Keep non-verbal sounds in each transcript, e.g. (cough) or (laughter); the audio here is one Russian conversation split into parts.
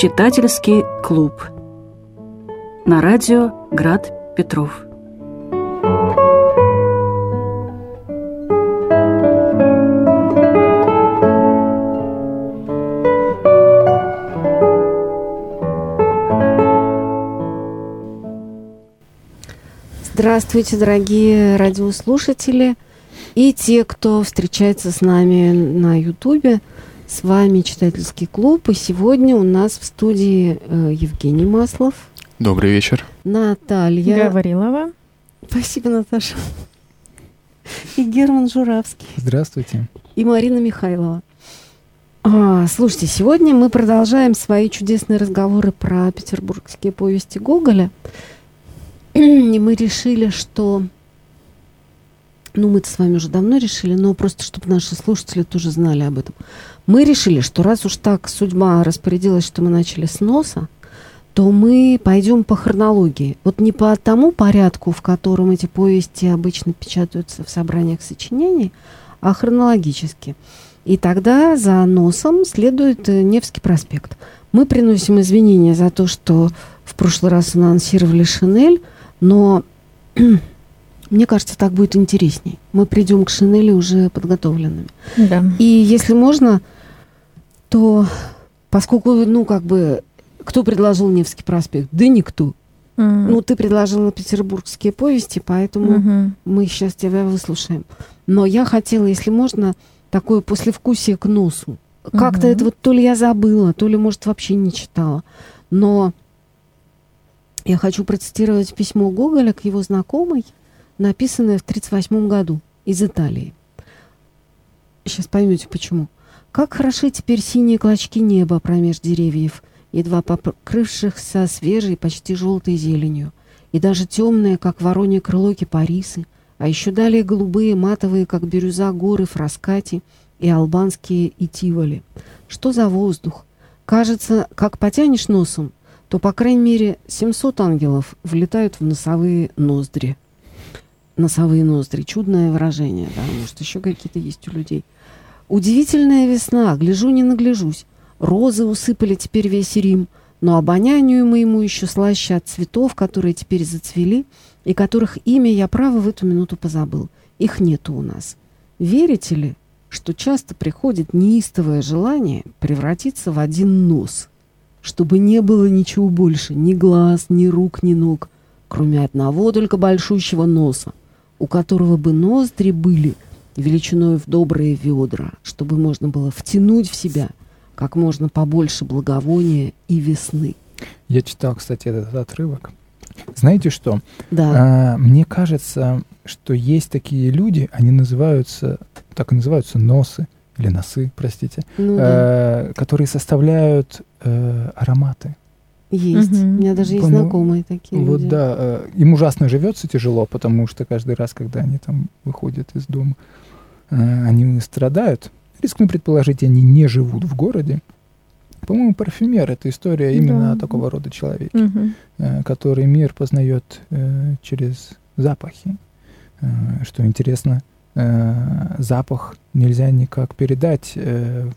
Читательский клуб. На радио Град Петров. Здравствуйте, дорогие радиослушатели и те, кто встречается с нами на Ютубе. С вами читательский клуб, и сегодня у нас в студии э, Евгений Маслов. Добрый вечер. Наталья. Гаврилова. Спасибо, Наташа. И Герман Журавский. Здравствуйте. И Марина Михайлова. А, слушайте, сегодня мы продолжаем свои чудесные разговоры про петербургские повести Гоголя. И мы решили, что ну, мы-то с вами уже давно решили, но просто чтобы наши слушатели тоже знали об этом. Мы решили, что раз уж так судьба распорядилась, что мы начали с носа, то мы пойдем по хронологии. Вот не по тому порядку, в котором эти повести обычно печатаются в собраниях сочинений, а хронологически. И тогда за носом следует э, Невский проспект. Мы приносим извинения за то, что в прошлый раз анонсировали Шинель, но (clears throat) мне кажется, так будет интересней. Мы придем к Шинели уже подготовленными. Да. И если можно, то поскольку, ну, как бы, кто предложил Невский проспект? Да никто. Mm. Ну, ты предложила петербургские повести, поэтому mm-hmm. мы сейчас тебя выслушаем. Но я хотела, если можно, такое послевкусие к носу. Mm-hmm. Как-то это вот то ли я забыла, то ли, может, вообще не читала. Но я хочу процитировать письмо Гоголя к его знакомой, написанное в 1938 году из Италии. Сейчас поймете почему. Как хороши теперь синие клочки неба промеж деревьев, едва покрывшихся свежей, почти желтой зеленью, и даже темные, как воронье крыло кипарисы, а еще далее голубые, матовые, как бирюза, горы Фраскати и албанские Итиволи. Что за воздух? Кажется, как потянешь носом, то, по крайней мере, 700 ангелов влетают в носовые ноздри носовые ноздри. Чудное выражение, да, может, еще какие-то есть у людей. Удивительная весна, гляжу, не нагляжусь. Розы усыпали теперь весь Рим, но обонянию моему еще слаще от цветов, которые теперь зацвели, и которых имя я право в эту минуту позабыл. Их нету у нас. Верите ли, что часто приходит неистовое желание превратиться в один нос, чтобы не было ничего больше, ни глаз, ни рук, ни ног, кроме одного только большущего носа, у которого бы ноздри были величиной в добрые ведра, чтобы можно было втянуть в себя как можно побольше благовония и весны. Я читал, кстати, этот отрывок. Знаете что? Да. А, мне кажется, что есть такие люди, они называются, так и называются носы, или носы, простите, ну, да. а, которые составляют а, ароматы. Есть. Угу. У меня даже есть Помню, знакомые такие. Вот люди. да. Э, им ужасно живется тяжело, потому что каждый раз, когда они там выходят из дома, э, они страдают. Рискну предположить, они не живут в городе. По-моему, парфюмер — это история именно да. такого рода человека, угу. который мир познает через запахи. Что интересно, запах нельзя никак передать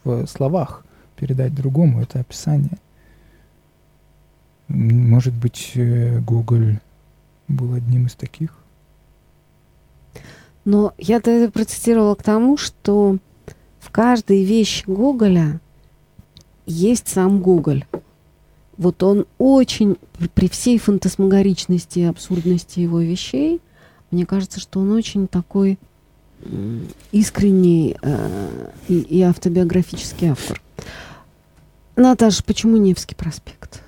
в словах, передать другому, это описание. Может быть, э, Google был одним из таких? Но я это процитировала к тому, что в каждой вещи Гоголя есть сам Гоголь. Вот он очень, при всей фантасмагоричности и абсурдности его вещей, мне кажется, что он очень такой искренний э, и, и автобиографический автор. Наташа, почему Невский проспект?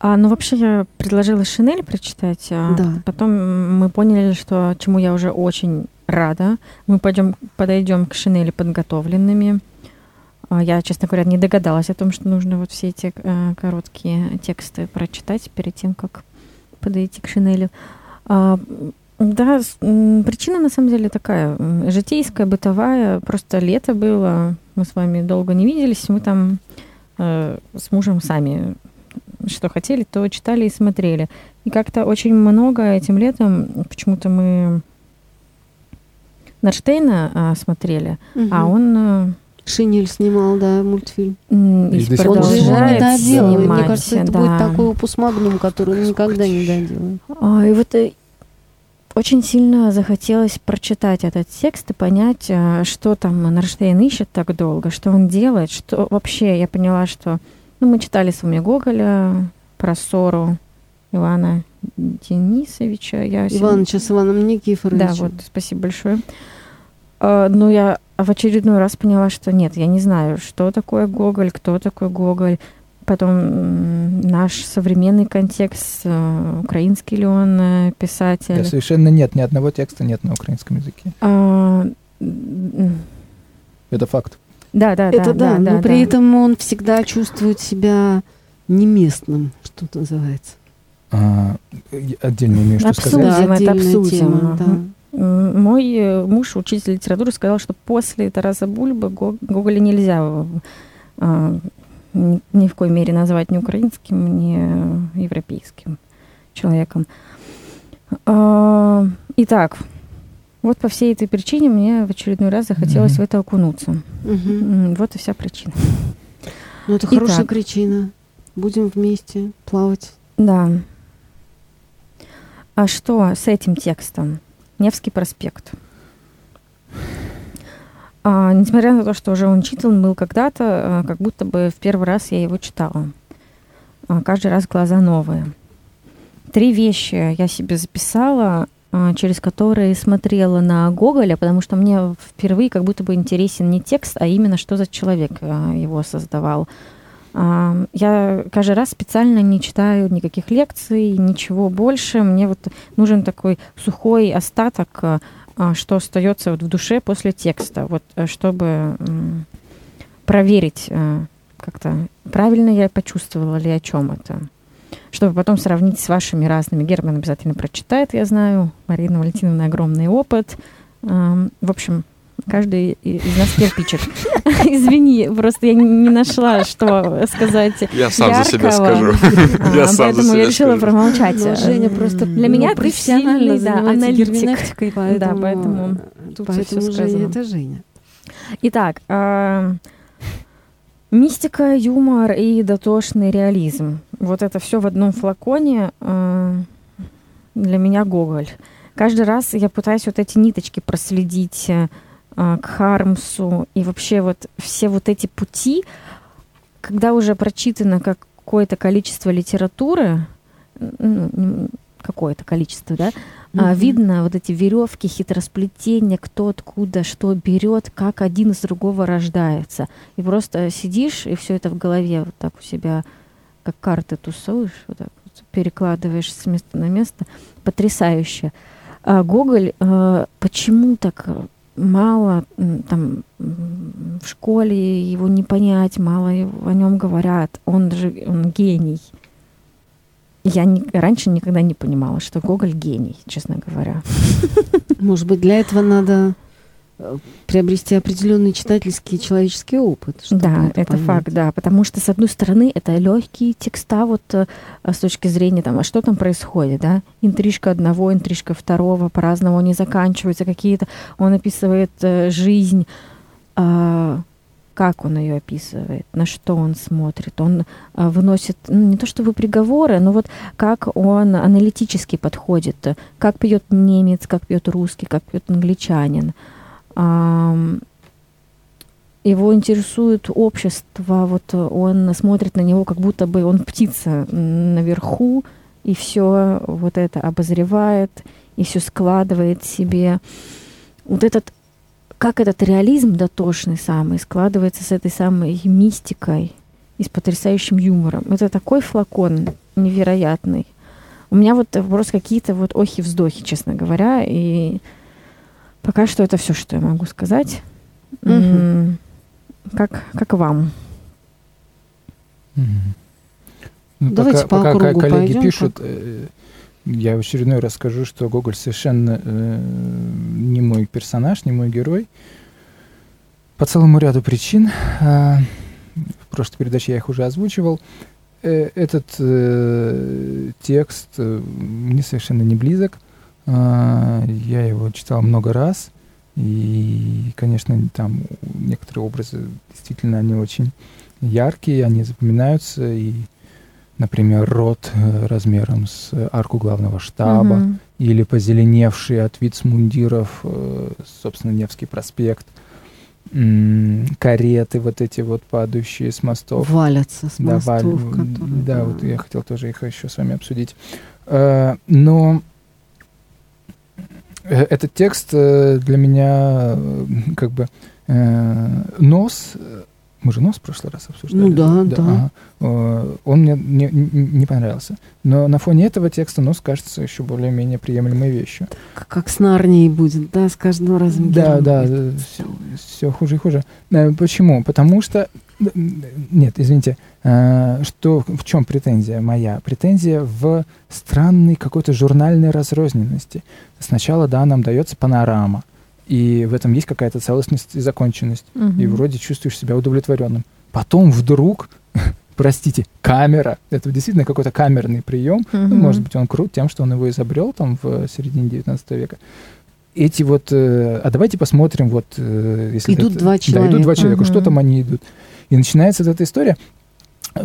А, ну, вообще, я предложила Шинель прочитать. А да. Потом мы поняли, что чему я уже очень рада. Мы пойдем, подойдем к Шинели подготовленными. А, я, честно говоря, не догадалась о том, что нужно вот все эти а, короткие тексты прочитать перед тем, как подойти к Шинели. А, да, причина на самом деле такая житейская, бытовая. Просто лето было, мы с вами долго не виделись, мы там э, с мужем сами что хотели, то читали и смотрели. И как-то очень много этим летом почему-то мы Нарштейна а, смотрели, угу. а он... А, Шинель снимал, да, мультфильм. И он же его не доделал. Мне кажется, это да. будет такой опус магнум, который он никогда не доделает. А, и вот э, очень сильно захотелось прочитать этот текст и понять, э, что там Нарштейн ищет так долго, что он делает, что вообще я поняла, что ну, мы читали с вами Гоголя про ссору Ивана Денисовича. Я Ивановича с Иваном Никифоровичем. Да, вот, спасибо большое. А, но я в очередной раз поняла, что нет, я не знаю, что такое Гоголь, кто такой Гоголь. Потом наш современный контекст, э, украинский ли он э, писатель. Да, совершенно нет, ни одного текста нет на украинском языке. А... Это факт. Да, да, Это да. да, да но да, при да. этом он всегда чувствует себя неместным, что называется. А, отдельно имею что обсудим, сказать. Да, это обсудим. Тема, да. Мой э, муж, учитель литературы, сказал, что после Тараса Бульбы Гоголя нельзя ни в коей мере назвать ни украинским, ни европейским человеком. А, итак, вот по всей этой причине мне в очередной раз захотелось mm-hmm. в это окунуться. Mm-hmm. Вот и вся причина. Ну, это Итак, хорошая причина. Будем вместе плавать. Да. А что с этим текстом? Невский проспект. А, несмотря на то, что уже он читан был когда-то, а, как будто бы в первый раз я его читала. А, каждый раз глаза новые. Три вещи я себе записала, через которые смотрела на Гоголя, потому что мне впервые как будто бы интересен не текст, а именно что за человек а, его создавал. А, я каждый раз специально не читаю никаких лекций, ничего больше. Мне вот нужен такой сухой остаток а, что остается вот в душе после текста, вот э, чтобы проверить э, как-то правильно я почувствовала ли о чем это, чтобы потом сравнить с вашими разными. Герман обязательно прочитает, я знаю. Марина Валентиновна огромный опыт. В общем, каждый из нас кирпичик. (laughs) Извини, просто я не нашла, что сказать Я сам яркого. за себя скажу. (laughs) Я а, сам поэтому я решила скажу. промолчать. Но Женя просто Для меня профессионально сильный, да, занимается аналитик. поэтому, Да, поэтому тут поэтому Женя сказано. это Женя. Итак, мистика, юмор и дотошный реализм. Вот это все в одном флаконе а, для меня Гоголь. Каждый раз я пытаюсь вот эти ниточки проследить а, к Хармсу и вообще вот все вот эти пути, когда уже прочитано какое-то количество литературы, ну, какое-то количество, да, Мгм. видно вот эти веревки, хитросплетения, кто откуда что берет, как один из другого рождается. И просто сидишь, и все это в голове вот так у себя, как карты тусуешь, вот так вот перекладываешь с места на место. Потрясающе. А Гоголь, э, почему так мало м, там в школе его не понять, мало о нем говорят. Он же он гений. Я ни- раньше никогда не понимала, что Гоголь гений, честно говоря. Может быть, для этого надо э, приобрести определенный читательский человеческий опыт. Да, это, понять. факт, да. Потому что, с одной стороны, это легкие текста, вот э, с точки зрения, там, а что там происходит, да? Интрижка одного, интрижка второго, по-разному они заканчиваются, какие-то... Он описывает э, жизнь, а, как он ее описывает, на что он смотрит. Он а, выносит, ну, не то чтобы приговоры, но вот как он аналитически подходит, э, как пьет немец, как пьет русский, как пьет англичанин. Его интересует общество, вот он смотрит на него, как будто бы он птица наверху, и все вот это обозревает, и все складывает себе. Вот этот, как этот реализм дотошный самый складывается с этой самой мистикой и с потрясающим юмором. Это такой флакон невероятный. У меня вот просто какие-то вот охи-вздохи, честно говоря, и пока что это все, что я могу сказать. Мгм. М, Как, как вам? Мгм. Ну, Давайте пока, по пока кругу коллеги пойдем, пишут, э, я в очередной раз скажу, что Гоголь совершенно э, не мой персонаж, не мой герой. По целому ряду причин. А, в прошлой передаче я их уже озвучивал. Э, этот э, текст э, мне совершенно не близок. А, я его читал много раз. И конечно, там некоторые образы действительно они очень яркие, они запоминаются, и, например, рот э, размером с арку главного штаба, угу. или позеленевший от вицмундиров, э, собственно, Невский проспект, кареты вот эти вот падающие с мостов. Валятся с мостов, да, валь... которые... Да, вот я хотел тоже их еще с вами обсудить. Э, но этот текст для меня как бы нос мы же нос в прошлый раз обсуждали. Ну да, да. да. Ага. Э, он мне не, не понравился. Но на фоне этого текста нос кажется еще более-менее приемлемой вещью. Как с Нарнией будет, да, с каждым разом. Да, да, все, все хуже и хуже. Э, почему? Потому что нет, извините, э, что в чем претензия моя? Претензия в странной какой-то журнальной разрозненности. Сначала, да, нам дается панорама, и в этом есть какая-то целостность и законченность, угу. и вроде чувствуешь себя удовлетворенным. Потом вдруг, (laughs) простите, камера, это действительно какой-то камерный прием, угу. ну, может быть, он крут тем, что он его изобрел там в середине 19 века. Эти вот, э, а давайте посмотрим, вот, э, если идут это, два человека, да, идут два человека, угу. что там они идут. И начинается вот эта история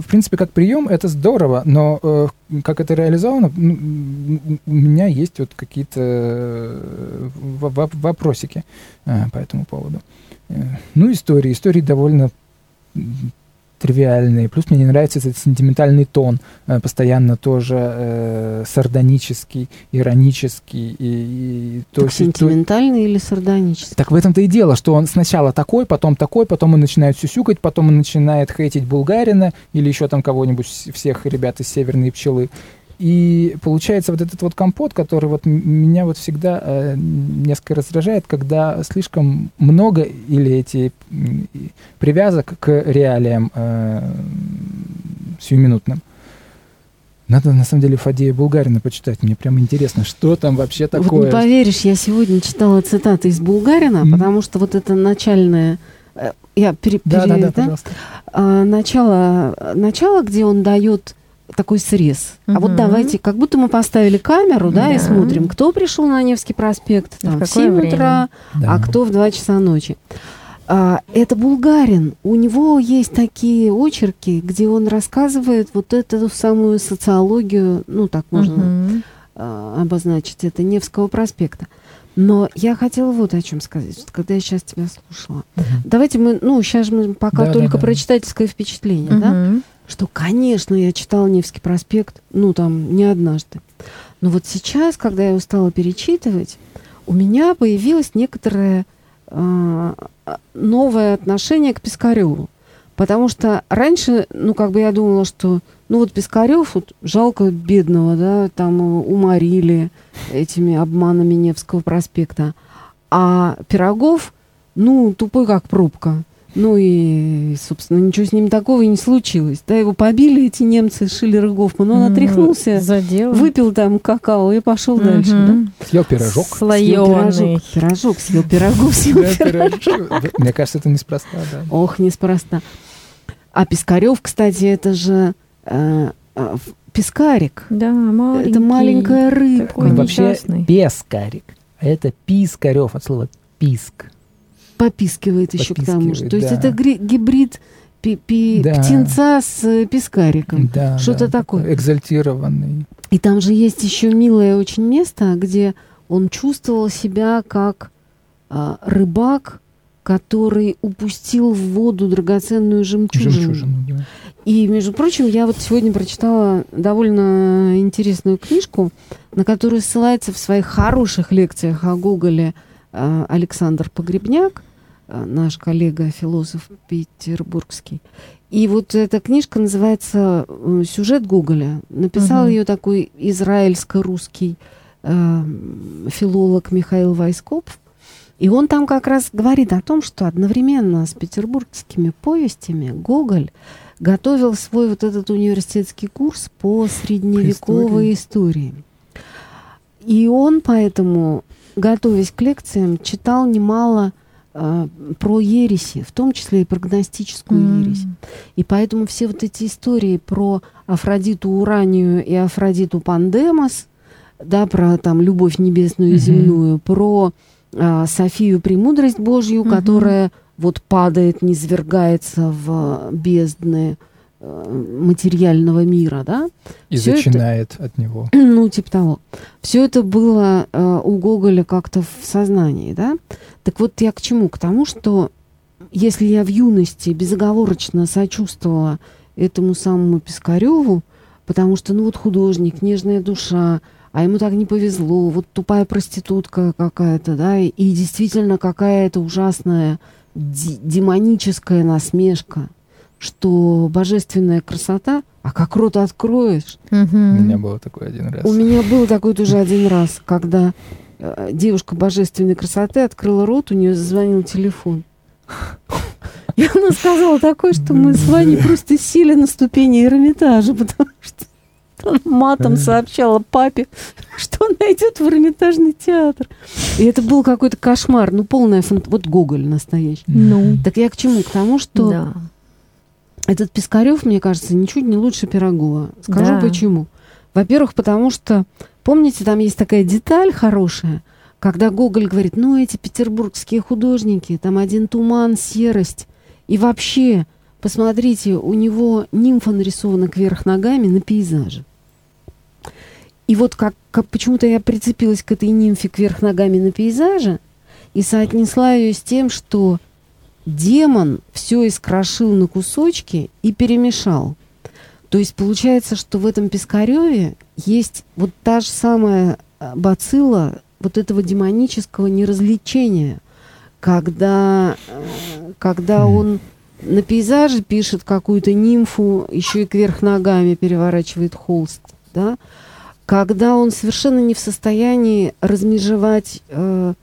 в принципе, как прием это здорово, но э, как это реализовано, у меня есть вот какие-то э, вопросики э, по этому поводу. Э, ну, истории. Истории довольно тривиальные. Плюс мне не нравится этот сентиментальный тон, э, постоянно тоже э, сардонический, иронический. И, и так то, сентиментальный то... или сардонический? Так в этом-то и дело, что он сначала такой, потом такой, потом он начинает сюсюкать, потом он начинает хейтить Булгарина или еще там кого-нибудь, всех ребят из «Северной пчелы». И получается вот этот вот компот, который вот меня вот всегда э, несколько раздражает, когда слишком много или эти привязок к реалиям э, сиюминутным. Надо, на самом деле, Фадея Булгарина почитать. Мне прям интересно, что там вообще такое. Вот не поверишь, я сегодня читала цитаты из Булгарина, mm-hmm. потому что вот это начальное... Э, я пере, да, пере, да, да, да. А, начало, начало, где он дает такой срез. Угу. А вот давайте, как будто мы поставили камеру, да, да. и смотрим, кто пришел на Невский проспект там, в 7 время? утра, да. а кто в 2 часа ночи. А, это Булгарин. У него есть такие очерки, где он рассказывает вот эту самую социологию, ну так можно угу. а, обозначить это, Невского проспекта. Но я хотела вот о чем сказать, когда я сейчас тебя слушала. Угу. Давайте мы, ну, сейчас мы пока да, только да, да. про читательское впечатление, угу. да? Что, конечно, я читала Невский проспект, ну, там, не однажды. Но вот сейчас, когда я его стала перечитывать, у меня появилось некоторое э, новое отношение к Пискареву. Потому что раньше, ну, как бы я думала, что, ну, вот Пискарев, вот жалко бедного, да, там уморили этими обманами Невского проспекта. А Пирогов, ну, тупой как пробка. Ну и, собственно, ничего с ним такого и не случилось. Да, его побили эти немцы Шиллер и Гофман. Он отряхнулся, Задел. выпил там какао и пошел mm-hmm. дальше. Да? Съел пирожок. Слоеный. Пирожок, пирожок, съел пирогов, съел пирожок. Мне кажется, это неспроста, да. Ох, неспроста. А Пискарев, кстати, это же э, э, пескарик. Да, маленький. Это маленькая рыбка. Вообще пескарик. А это пискарев от слова писк попискивает еще к тому же. То да. есть это гибрид пи пи да. птенца с э, пескариком. Да, Что-то да, такое. Экзальтированный. И там же есть еще милое очень место, где он чувствовал себя как а, рыбак, который упустил в воду драгоценную жемчужину. жемчужину да. И, между прочим, я вот сегодня прочитала довольно интересную книжку, на которую ссылается в своих хороших лекциях о Гоголе а, Александр Погребняк. Э, наш коллега, философ петербургский. И вот эта книжка называется э, «Сюжет Гоголя». Написал uh-huh. ее такой израильско-русский э, филолог Михаил Вайскопф. И он там как раз говорит о том, что одновременно с петербургскими повестями Гоголь готовил свой вот этот университетский курс по средневековой истории. истории. И он поэтому, готовясь к лекциям, читал немало а, про ереси, в том числе и прогностическую mm. ересь. И поэтому все вот эти истории про Афродиту Уранию и Афродиту Пандемос, да, про там любовь небесную и mm-hmm. земную, про э, Софию Премудрость Божью, угу. которая вот падает, низвергается в бездны э, материального мира, да? И Всё зачинает это, от него. (clears throat) Ну, типа того. Все это было э, у Гоголя как-то в сознании, да? Так вот я к чему? К тому, что если я в юности безоговорочно сочувствовала этому самому Пискареву, потому что, ну вот художник, нежная душа, а ему так не повезло, вот тупая проститутка какая-то, да, и, и действительно какая-то ужасная демоническая насмешка, что божественная красота, а как рот откроешь. Угу. У меня было такое один раз. У меня был такой тоже один раз, когда э, девушка божественной красоты открыла рот, у нее зазвонил телефон. (laughs) И она сказала такое, что мы с Ваней просто сели на ступени Эрмитажа, потому что матом сообщала папе, что он найдет в Эрмитажный театр. И это был какой-то кошмар, ну, полная фант... Вот Гоголь настоящий. Ну. Так я к чему? К тому, что да. Этот Пискарев, мне кажется, ничуть не лучше Пирогова. Скажу да. почему. Во-первых, потому что, помните, там есть такая деталь хорошая, когда Гоголь говорит, ну, эти петербургские художники, там один туман, серость, и вообще, посмотрите, у него нимфа нарисована кверх ногами на пейзаже. И вот как, как почему-то я прицепилась к этой нимфе кверх ногами на пейзаже и соотнесла ее с тем, что демон все искрошил на кусочки и перемешал. То есть получается, что в этом Пискареве есть вот та же самая а, бацилла вот этого демонического неразличения, когда, э, когда он на пейзаже пишет какую-то нимфу, еще и кверх ногами переворачивает холст, да, когда он совершенно не в состоянии размежевать, э,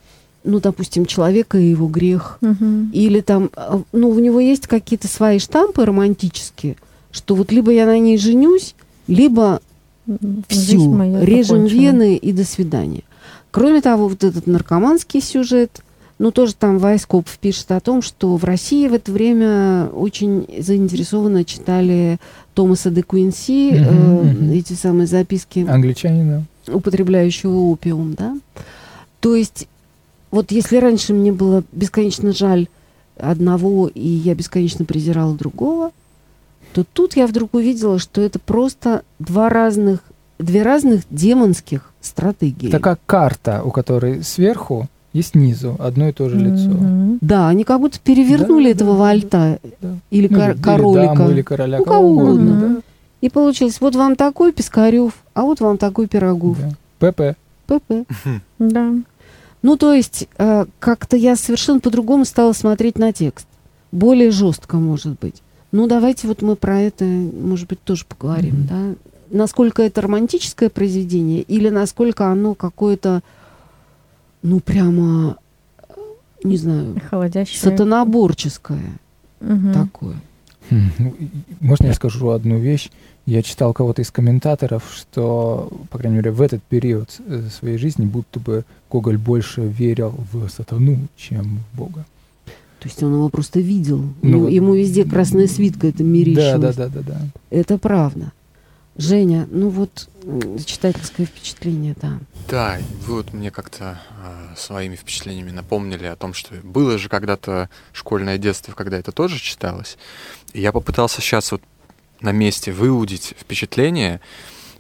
ну, допустим, человека и его грех, угу. или там, э, ну, у него есть какие-то свои штампы романтические, что вот либо я на ней женюсь, либо все, режем вены и до свидания. Кроме того, вот этот наркоманский сюжет – ну, тоже там Вайскоп пишет о том, что в России в это время очень заинтересованно читали Томаса де Куинси, э, эти самые записки англичанина, употребляющего опиум, да. То есть, вот если раньше мне было бесконечно жаль одного, и я бесконечно презирала другого, то тут я вдруг увидела, что это просто два разных, две разных демонских стратегии. Это как карта, у которой сверху и снизу одно и то же лицо. Mm-hmm. Да, они как будто перевернули да, этого да, вальта да. или ну, кор- королика. Или, даму, или короля, ну, кого угодно. угодно. Да. И получилось, вот вам такой Пискарев, а вот вам такой Пирогов. Да. ПП. ПП. Да. Ну, то есть, э, как-то я совершенно по-другому стала смотреть на текст. Более жестко, может быть. Ну, давайте вот мы про это, может быть, тоже поговорим, mm-hmm. да? Насколько это романтическое произведение или насколько оно какое-то ну, прямо, не знаю, Холодящее. сатаноборческое угу. такое. Ну, можно я скажу одну вещь? Я читал кого-то из комментаторов, что, по крайней мере, в этот период э, своей жизни будто бы Гоголь больше верил в сатану, чем в Бога. То есть он его просто видел. Ну, ему везде красная свитка это мерещилось. Да, да, да, да, да. Это правда. Женя, ну вот читательское впечатление, да. Да, вы вот мне как-то э, своими впечатлениями напомнили о том, что было же когда-то школьное детство, когда это тоже читалось. И я попытался сейчас вот на месте выудить впечатление,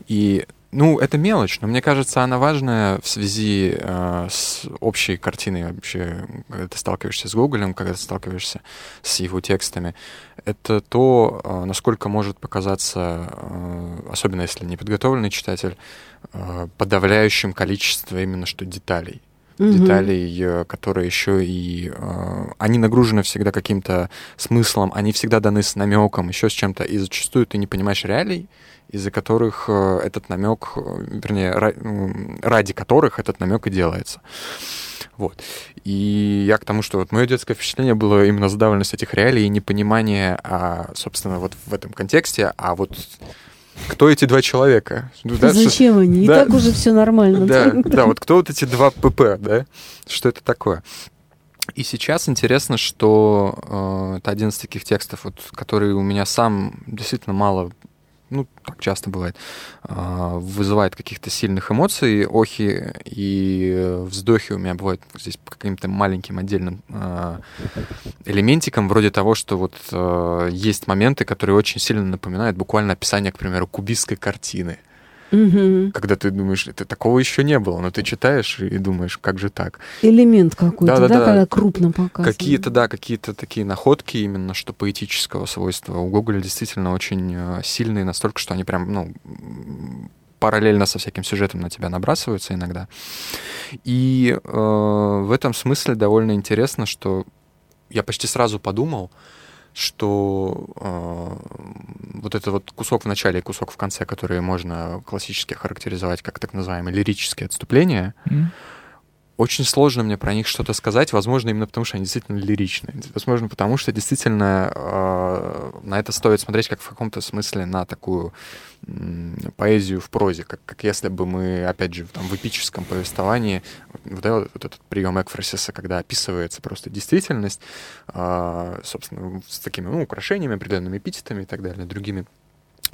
и ну, это мелочь, но мне кажется, она важная в связи э, с общей картиной вообще, когда ты сталкиваешься с Гоголем, когда ты сталкиваешься с его текстами. Это то, э, насколько может показаться, э, особенно если неподготовленный читатель, э, подавляющим количество именно что деталей mm-hmm. деталей, э, которые еще и... Э, они нагружены всегда каким-то смыслом, они всегда даны с намеком, еще с чем-то, и зачастую ты не понимаешь реалий, из-за которых э, этот намек, вернее, ради которых этот намек и делается. Вот. И я к тому, что вот мое детское впечатление было именно задавленность этих реалий и непонимание, а, собственно, вот в этом контексте, а вот кто эти два человека? Ну, да, Зачем что... они? Да, И так уже все нормально. Да, (laughs) да, вот кто вот эти два ПП, да? Что это такое? И сейчас интересно, что э, это один из таких текстов, вот, который у меня сам действительно мало ну, так часто бывает, а, вызывает каких-то сильных эмоций, охи и вздохи у меня бывают здесь каким-то маленьким отдельным а, элементикам, вроде того, что вот а, есть моменты, которые очень сильно напоминают буквально описание, к примеру, кубистской картины. Угу. Когда ты думаешь, это такого еще не было, но ты читаешь и думаешь, как же так? Элемент какой-то, да, да, да, когда крупно показано. Какие-то, да, какие-то такие находки именно, что поэтического свойства. У Гоголя действительно очень э, сильные, настолько, что они прям, ну, параллельно со всяким сюжетом на тебя набрасываются иногда. И э, в этом смысле довольно интересно, что я почти сразу подумал, что э, вот этот вот кусок в начале и кусок в конце, которые можно классически характеризовать как так называемые лирические отступления, mm. Очень сложно мне про них что-то сказать, возможно, именно потому, что они действительно лиричные, возможно, потому что действительно э, на это стоит смотреть как в каком-то смысле на такую поэзию в прозе, как, как если бы мы, опять же, там, в эпическом повествовании, вот, да, вот этот прием Экфросиса, когда описывается просто действительность, э, собственно, с такими ну, украшениями, определенными эпитетами и так далее, другими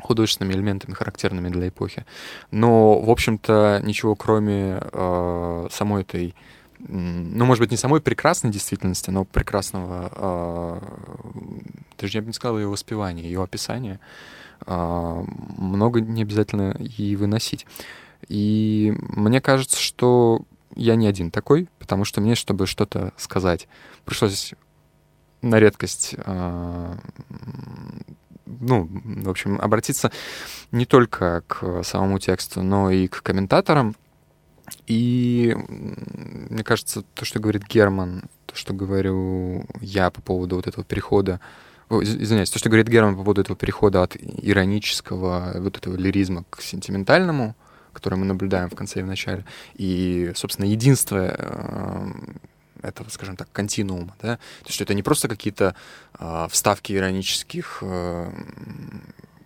художественными элементами, характерными для эпохи. Но, в общем-то, ничего кроме э, самой этой ну, может быть, не самой прекрасной действительности, но прекрасного, э, даже я бы не сказал ее воспевания, ее описания, а, много не обязательно и выносить. И мне кажется, что я не один такой, потому что мне, чтобы что-то сказать, пришлось на редкость, а, ну, в общем, обратиться не только к самому тексту, но и к комментаторам. И мне кажется, то, что говорит Герман, то, что говорю я по поводу вот этого перехода извиняюсь, то, что говорит Герман по поводу этого перехода от иронического вот этого лиризма к сентиментальному, который мы наблюдаем в конце и в начале, и, собственно, единство э, этого, скажем так, континуума, да, то есть это не просто какие-то э, вставки иронических э,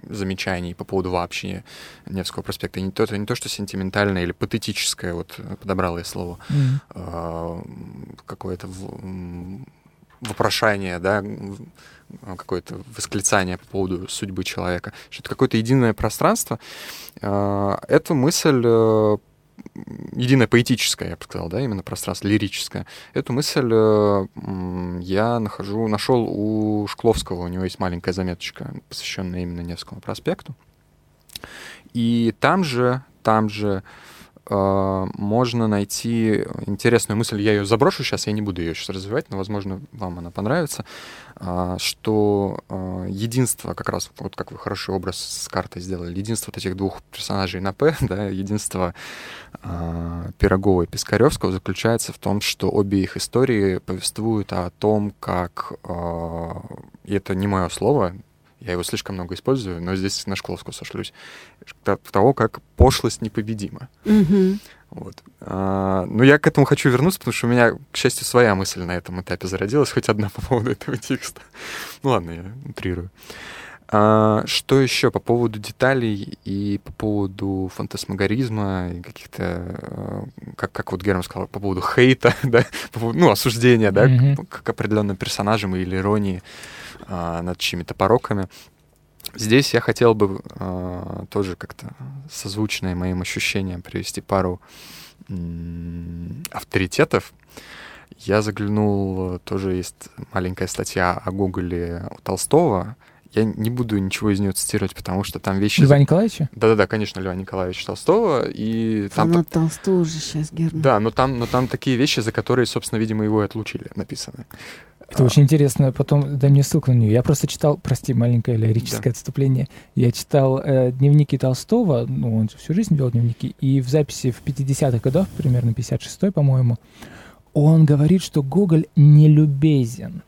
замечаний по поводу вообще Невского проспекта. Не то, это не то, что сентиментальное или патетическое, вот подобрал я слово, mm. э, какое-то в, вопрошание, да, Э, какое-то восклицание по поводу судьбы человека, что это какое-то единое пространство. Э, эту мысль э, единое поэтическое, я бы сказал, да, именно пространство лирическое. Эту мысль я нахожу, нашел у Шкловского, у него есть маленькая заметочка, посвященная именно Невскому проспекту. И там же, там же э, можно найти интересную мысль. Я ее заброшу сейчас, я не буду ее сейчас развивать, но, возможно, вам она понравится. Э, что э, единство, как раз, вот как вы хороший образ с картой сделали, единство вот этих двух персонажей на П, (laughs) да, единство Пирогова и Пискаревского заключается в том, что обе их истории повествуют о том, как, и это не мое слово, я его слишком много использую, но здесь на Шкловскую сошлюсь, того, как пошлость непобедима. Mm-hmm. Вот. А, но я к этому хочу вернуться, потому что у меня, к счастью, своя мысль на этом этапе зародилась, хоть одна по поводу этого текста. Ну ладно, я утрирую. А, что еще по поводу деталей и по поводу фантасмагоризма и каких-то, а, как, как вот Герман сказал, по поводу хейта, (laughs) да, по поводу, ну, осуждения, да, mm-hmm. к, к определенным персонажам или иронии а, над чьими-то пороками. Здесь я хотел бы а, тоже как-то созвучное моим ощущениям привести пару м- авторитетов. Я заглянул, тоже есть маленькая статья о Гоголе у Толстого. Я не буду ничего из нее цитировать, потому что там вещи... Льва Николаевича? Да-да-да, конечно, Льва Николаевича Толстого. И там... Ну, Толстого уже сейчас, Герман. Да, но там, но там такие вещи, за которые, собственно, видимо, его и отлучили, написаны. Это а. очень интересно. Потом дай мне ссылку на нее. Я просто читал, прости, маленькое лирическое да. отступление. Я читал э, дневники Толстого, ну, он же всю жизнь вел дневники, и в записи в 50-х годах, примерно 56-й, по-моему, он говорит, что Гоголь не любезен.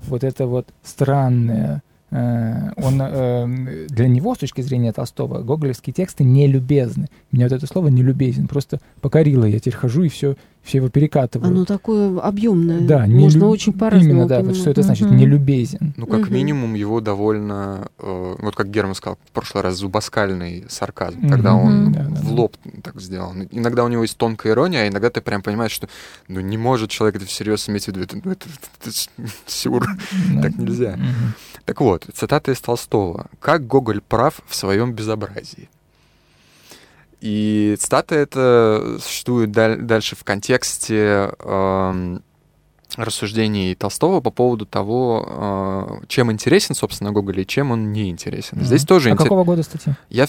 Вот это вот странное. Э, он, э, для него, с точки зрения Толстого, гоголевские тексты не любезны. Меня вот это слово не любезен просто покорило. Я теперь хожу и все все его перекатывают. Оно такое объемное. Да, можно люб... очень по-разному Именно, да, понимать. вот что это значит, Мгм. нелюбезен. Ну, как Мгм. минимум, его довольно, э, вот как Герман сказал в прошлый раз, зубоскальный сарказм, Мгм. когда он. Да, да, в да. лоб так сделан. Иногда у него есть тонкая ирония, а иногда ты прям понимаешь, что ну не может человек это всерьез иметь в виду. Это, ну, это, это с- (laughs) сюр. Да. Так нельзя. Так вот, цитата из Толстого. «Как Гоголь прав в своем безобразии». И цитата эта существует даль- дальше в контексте эм, рассуждений Толстого по поводу того, э, чем интересен, собственно, Гоголь и чем он не интересен. Мгм. Здесь тоже А интерес- какого года статья? Я,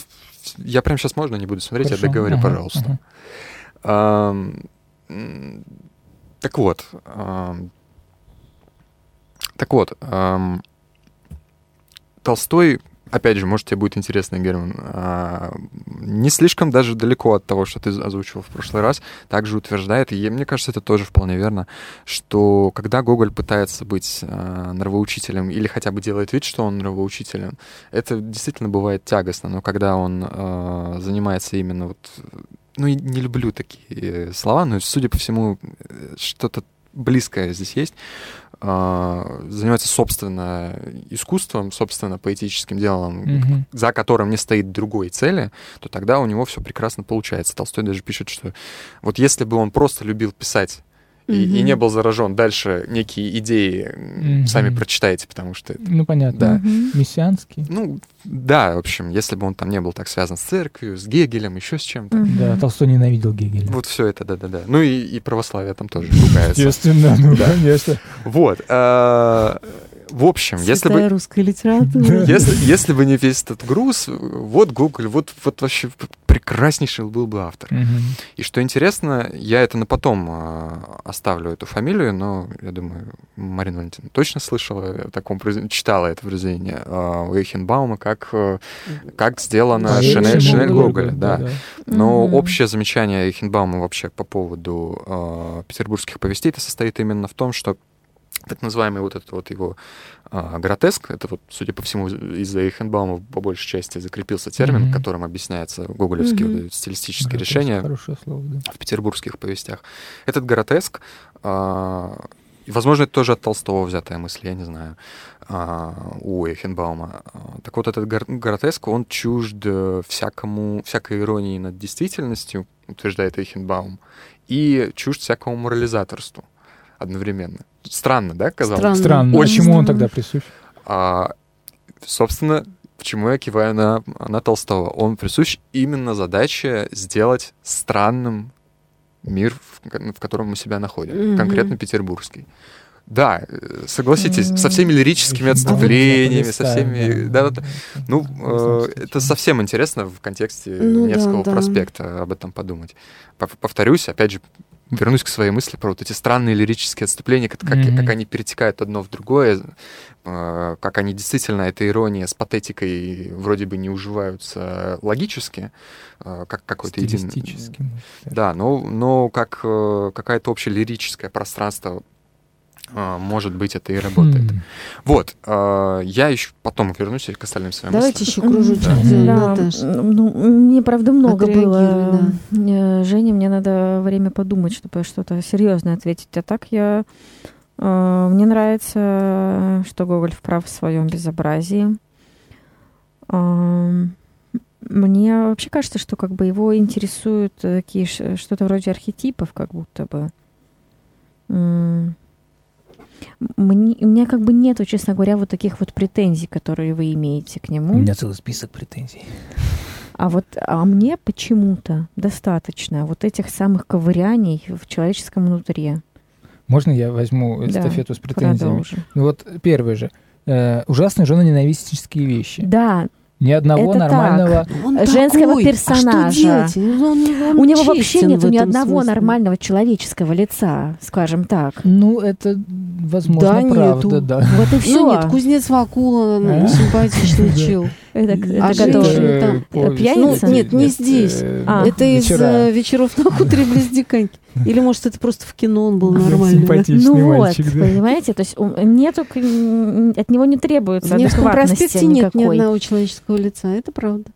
я прям сейчас можно не буду смотреть, Хорошо. я договорю, Ага, пожалуйста. м, Так вот. ам, Так вот. ам, Толстой, опять же, может, тебе будет интересно, Герман, а, не слишком даже далеко от того, что ты озвучивал в прошлый раз, также утверждает, и мне кажется, это тоже вполне верно, что когда Гоголь пытается быть а, нравоучителем или хотя бы делает вид, что он нравоучителем, это действительно бывает тягостно, но когда он а, занимается именно вот... Ну, не люблю такие слова, но, судя по всему, э, что-то близкое здесь есть. А, занимается, собственно, искусством, собственно, поэтическим делом, Мгм. за которым не стоит другой цели, то тогда у него все прекрасно получается. Толстой даже пишет, что вот если бы он просто любил писать и, и не был заражен дальше некие идеи, сами прочитаете, потому что это- Ну, понятно. Да. Мгм. Мессианский. ну, да, в общем, если бы он там не был так связан с церковью, с Гегелем, еще с чем-то. Да, Толстой ненавидел Гегеля. Вот все это, да-да-да. Ну и, и православие там тоже ругается. Естественно, ну, Да. конечно. Вот. А, В общем, если Святая бы... русская литература. (laughs) Если, если бы не весь этот груз, вот Google, вот, вот вообще прекраснейший был бы автор. Мгм. И что интересно, я это на потом а, оставлю эту фамилию, но я думаю, Марина Валентиновна точно слышала о таком произведении, читала это произведение а, у Эйхенбаума, как, э, как сделана Да, Шинель, Шинель Гоголя, Гоголя. Да. да. Но Мгм. общее замечание Эйхенбаума вообще по поводу э, петербургских повестей это состоит именно в том, что так называемый вот этот вот его а, гротеск, это вот, судя по всему, из-за Эйхенбаума по большей части закрепился термин, Мгм. которым объясняется гоголевские Мгм. вот стилистические Гротеск, решения слово, да. в петербургских повестях. Этот гротеск, а, возможно, это тоже от Толстого взятая мысль, я не знаю, а, у Эйхенбаума. А, Так вот, этот гротеск, он чужд э, всякому, всякой иронии над действительностью, утверждает Эйхенбаум, и чужд всякому морализаторству одновременно. Странно, да, казалось? Странно. Странно. Очень Почему он тогда присущ? А, собственно, почему я киваю на, на Толстого? Он присущ именно задаче сделать странным мир, в, в котором мы себя находим, Мгм. конкретно петербургский. Да, э, согласитесь, со Мгм. всеми лирическими отступлениями, со всеми... Да, да, да. Ну, э, это совсем. интересно в контексте Ну да, Невского да. проспекта об этом подумать. Пов- Повторюсь, опять же, вернусь к своей мысли про вот эти странные лирические отступления, как, Мгм. как они перетекают одно в другое, э, как они действительно, эта ирония с патетикой вроде бы не уживаются логически, э, как какой-то единый... Да, но, но как э, какое-то общее лирическое пространство может быть, это и работает. Хм. Вот, э, я еще потом вернусь к остальным своим Давайте мыслям. еще кружочек Да. Да, Наташ. ну, мне, правда, много было. Отреагируй, Э, Женя, мне надо время подумать, чтобы что-то серьезное ответить. А так я... э, Мне нравится, что Гоголь вправ в своем безобразии. Мне вообще кажется, что как бы его интересуют такие ш- что-то вроде архетипов, как будто бы. Мне, у меня как бы нету, честно говоря, вот таких вот претензий, которые вы имеете к нему. У меня целый список претензий. А вот а мне почему-то достаточно вот этих самых ковыряний в человеческом внутри. Можно я возьму Да, эстафету с претензиями? Продолжи. Ну вот первое же. Э, ужасные жены ненавистнические вещи. Да, Ни одного Это нормального... Он женского такой, персонажа. А что делать? Он- он у него вообще в ни одного смысле. нормального человеческого лица, скажем так. Ну, это, возможно, Да, правда, нету. да. Вот и все. Ну нет, кузнец Вакула, ну, А? симпатичный чел. это, А это который- там- повесть. пьяница? Ну, нет, не здесь. э, А. Это из вечера. э, вечеров на хуторе близ Диканьки. Или, может, это просто в кино он был нормальный. да? Симпатичный Ну вот, мальчик, да. понимаете, то есть нету, от него не требуется адекватности проспекте нет ни никакой. одного человеческого лица, это правда.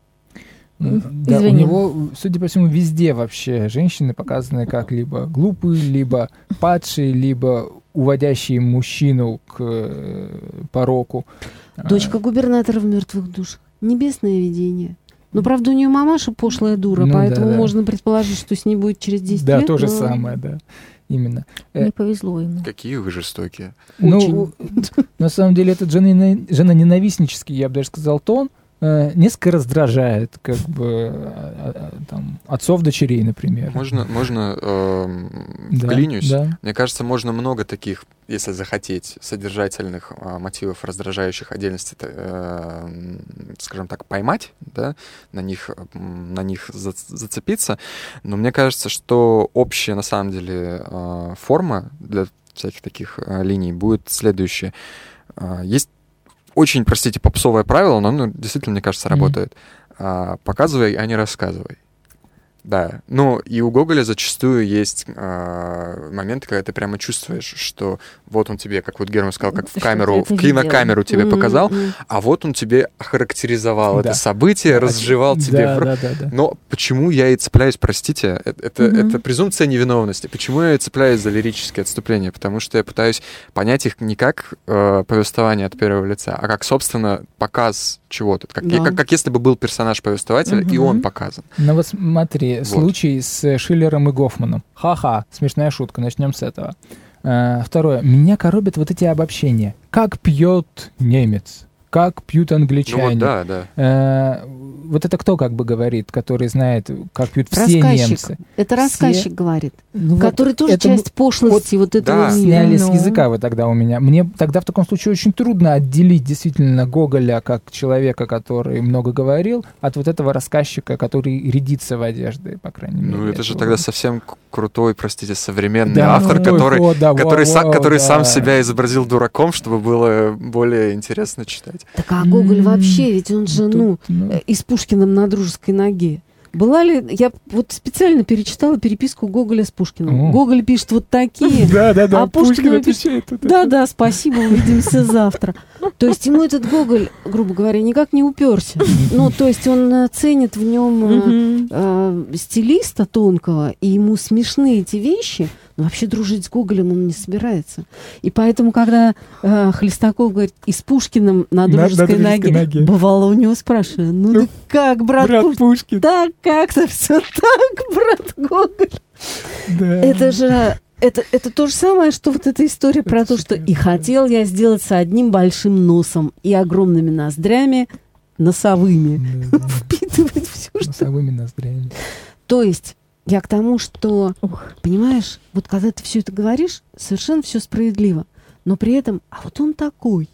Да, у него, судя по всему, везде вообще женщины показаны как либо глупые, либо падшие, либо уводящие мужчину к э, пороку. Дочка губернатора в мертвых душах. Небесное видение. Но, правда, у нее мамаша пошлая дура, ну, поэтому да, да. можно предположить, что с ней будет через 10 да, лет. Да, то же но... самое, да. Именно. Не э, повезло ему. Какие вы жестокие. Ну, на самом деле, этот жена, жена ненавистнический, я бы даже сказал, тон, несколько раздражает, как бы, э, э, там, отцов дочерей, например. Можно, можно э, вклинюсь. Да, да. Мне кажется, можно много таких, если захотеть, содержательных э, мотивов, раздражающих отдельности, э, скажем так, поймать, да, на них, на них за, зацепиться. Но мне кажется, что общая, на самом деле, э, форма для всяких таких э, линий будет следующая. Э, есть очень, простите, попсовое правило, но оно действительно, мне кажется, работает. Mm-hmm. А, показывай, а не рассказывай. Да, ну и у Гоголя зачастую есть э, моменты, когда ты прямо чувствуешь, что вот он тебе, как вот Герман сказал, как в камеру, в кинокамеру тебе mm-hmm. показал, а вот он тебе охарактеризовал да. это событие, да. разжевал да, тебе. Да, да, да, да. Но почему я и цепляюсь, простите, это, это, mm-hmm. это презумпция невиновности. Почему я и цепляюсь за лирические отступления? Потому что я пытаюсь понять их не как э, повествование от первого лица, а как, собственно, показ чего-то. Как, да. как, как если бы был персонаж повествователя, mm-hmm. и он показан. Ну вот смотри, вот. случай с Шиллером и Гофманом. Ха-ха, смешная шутка, начнем с этого. Uh, второе. Меня коробят вот эти обобщения. Как пьет немец? Как пьют англичане. Ну, вот, да, да. Э, вот это кто как бы говорит, который знает, как пьют все рассказчик. немцы? Это рассказчик все... говорит, ну, который вот тоже это... часть пошлости вот, вот этого да. мира. Сняли ну. с языка вы тогда у меня. Мне тогда в таком случае очень трудно отделить действительно Гоголя как человека, который много говорил, от вот этого рассказчика, который рядится в одежде, по крайней мере. Ну это же тогда совсем крутой, простите, современный да, автор, ну, который, о, да, который, вау, са, который да. сам себя изобразил дураком, чтобы было более интересно читать сказать. Так а Гоголь вообще, ведь он же, ну, ну, и с Пушкиным на дружеской ноге. Была ли... Я вот специально перечитала переписку Гоголя с Пушкиным. О. Гоголь пишет вот такие. Да, да, да. А Пушкин отвечает. Да, да, спасибо, увидимся завтра. То есть ему этот Гоголь, грубо говоря, никак не уперся. Ну, то есть он э, ценит в нем э, э, стилиста тонкого, и ему смешны эти вещи, но вообще дружить с Гоголем он не собирается. И поэтому, когда э, Хлестаков говорит, и с Пушкиным на дружеской, на, на ноге, ноге, бывало у него спрашиваю, ну, ну как, брат, брат Пуш... Пушкин? Да, как-то все так, брат Гоголь. Да. Это же это, это то же самое, что вот эта история про то, что и хотел я сделать с одним большим носом и огромными ноздрями носовыми. (laughs) Впитывать все, что... Носовыми ноздрями. То есть я к тому, что, Ух. понимаешь, вот когда ты все это говоришь, совершенно все справедливо. Но при этом, а вот он такой.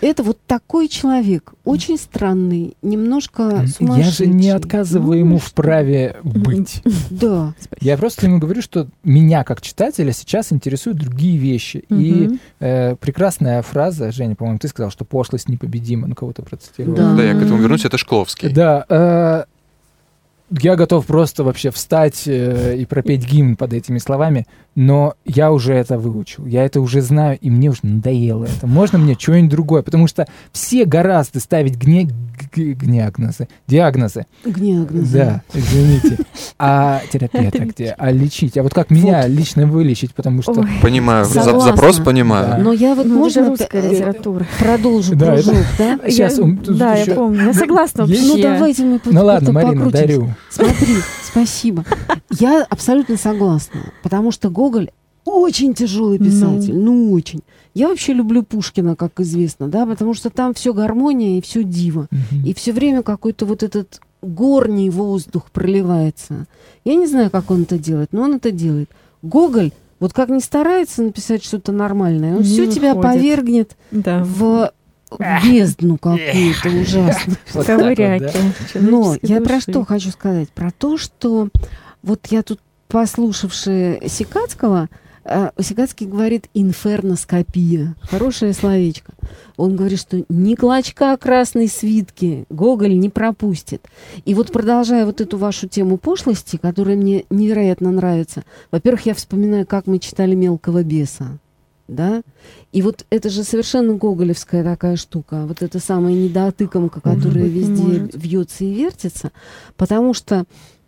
Это вот такой человек, очень странный, немножко сумасшедший. Я же не отказываю ему в праве быть. (laughs) Да. Я просто ему говорю, что меня как читателя сейчас интересуют другие вещи. И э, прекрасная фраза, Женя, по-моему, ты сказал, что пошлость непобедима, ну кого-то процитировал. Да. да, я к этому вернусь, это Шкловский. Да, э, я готов просто вообще встать э, и пропеть гимн под этими словами, но я уже это выучил, я это уже знаю, и мне уже надоело это. Можно мне что-нибудь другое? Потому что все гораздо ставить гне... гниагнозы, диагнозы. Гниагнозы. Да, извините. А терапия так где? А лечить? А вот как меня лично вылечить, потому что... Понимаю, запрос понимаю. Но я вот, можно русская литература? Продолжу кружок, да? Сейчас. (laughs) (laughs) Да, я помню, я (laughs) согласна Ну давайте мы Ну ладно, Марина, дарю. Смотри, спасибо. Я абсолютно согласна, потому что Гоголь очень тяжелый писатель, ну, ну очень. Я вообще люблю Пушкина, как известно, да, потому что там все гармония и все диво. Угу. И все время какой-то вот этот горний воздух проливается. Я не знаю, как он это делает, но он это делает. Гоголь, вот как не старается написать что-то нормальное, он не все тебя повергнет да. в бездну какую-то ужасную. (laughs) Ковыряки. Но я про что хочу сказать? Про то, что вот я тут, послушавши Сикацкого, э, Сикацкий говорит инферноскопия. Хорошее словечко. Он говорит, что ни клочка красной свитки Гоголь не пропустит. И вот продолжая вот эту вашу тему пошлости, которая мне невероятно нравится, во-первых, я вспоминаю, как мы читали «Мелкого беса». да? И вот это же совершенно гоголевская такая штука, вот эта самая недоотыкомка, которая быть, везде может. вьется и вертится, потому что,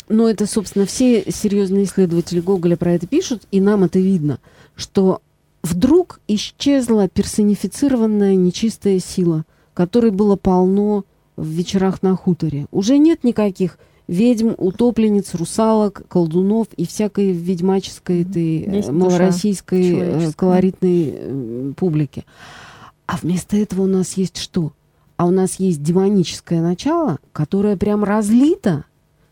ну, это, собственно, все серьезные исследователи Гоголя про это пишут, и нам это видно, что вдруг исчезла персонифицированная нечистая сила, которой было полно в вечерах на хуторе. Уже нет никаких ведьм, утопленниц, русалок, колдунов и всякой ведьмаческой этой Есть малороссийской э, колоритной э, публики. А вместо этого у нас есть что? А у нас есть демоническое начало, которое прям разлито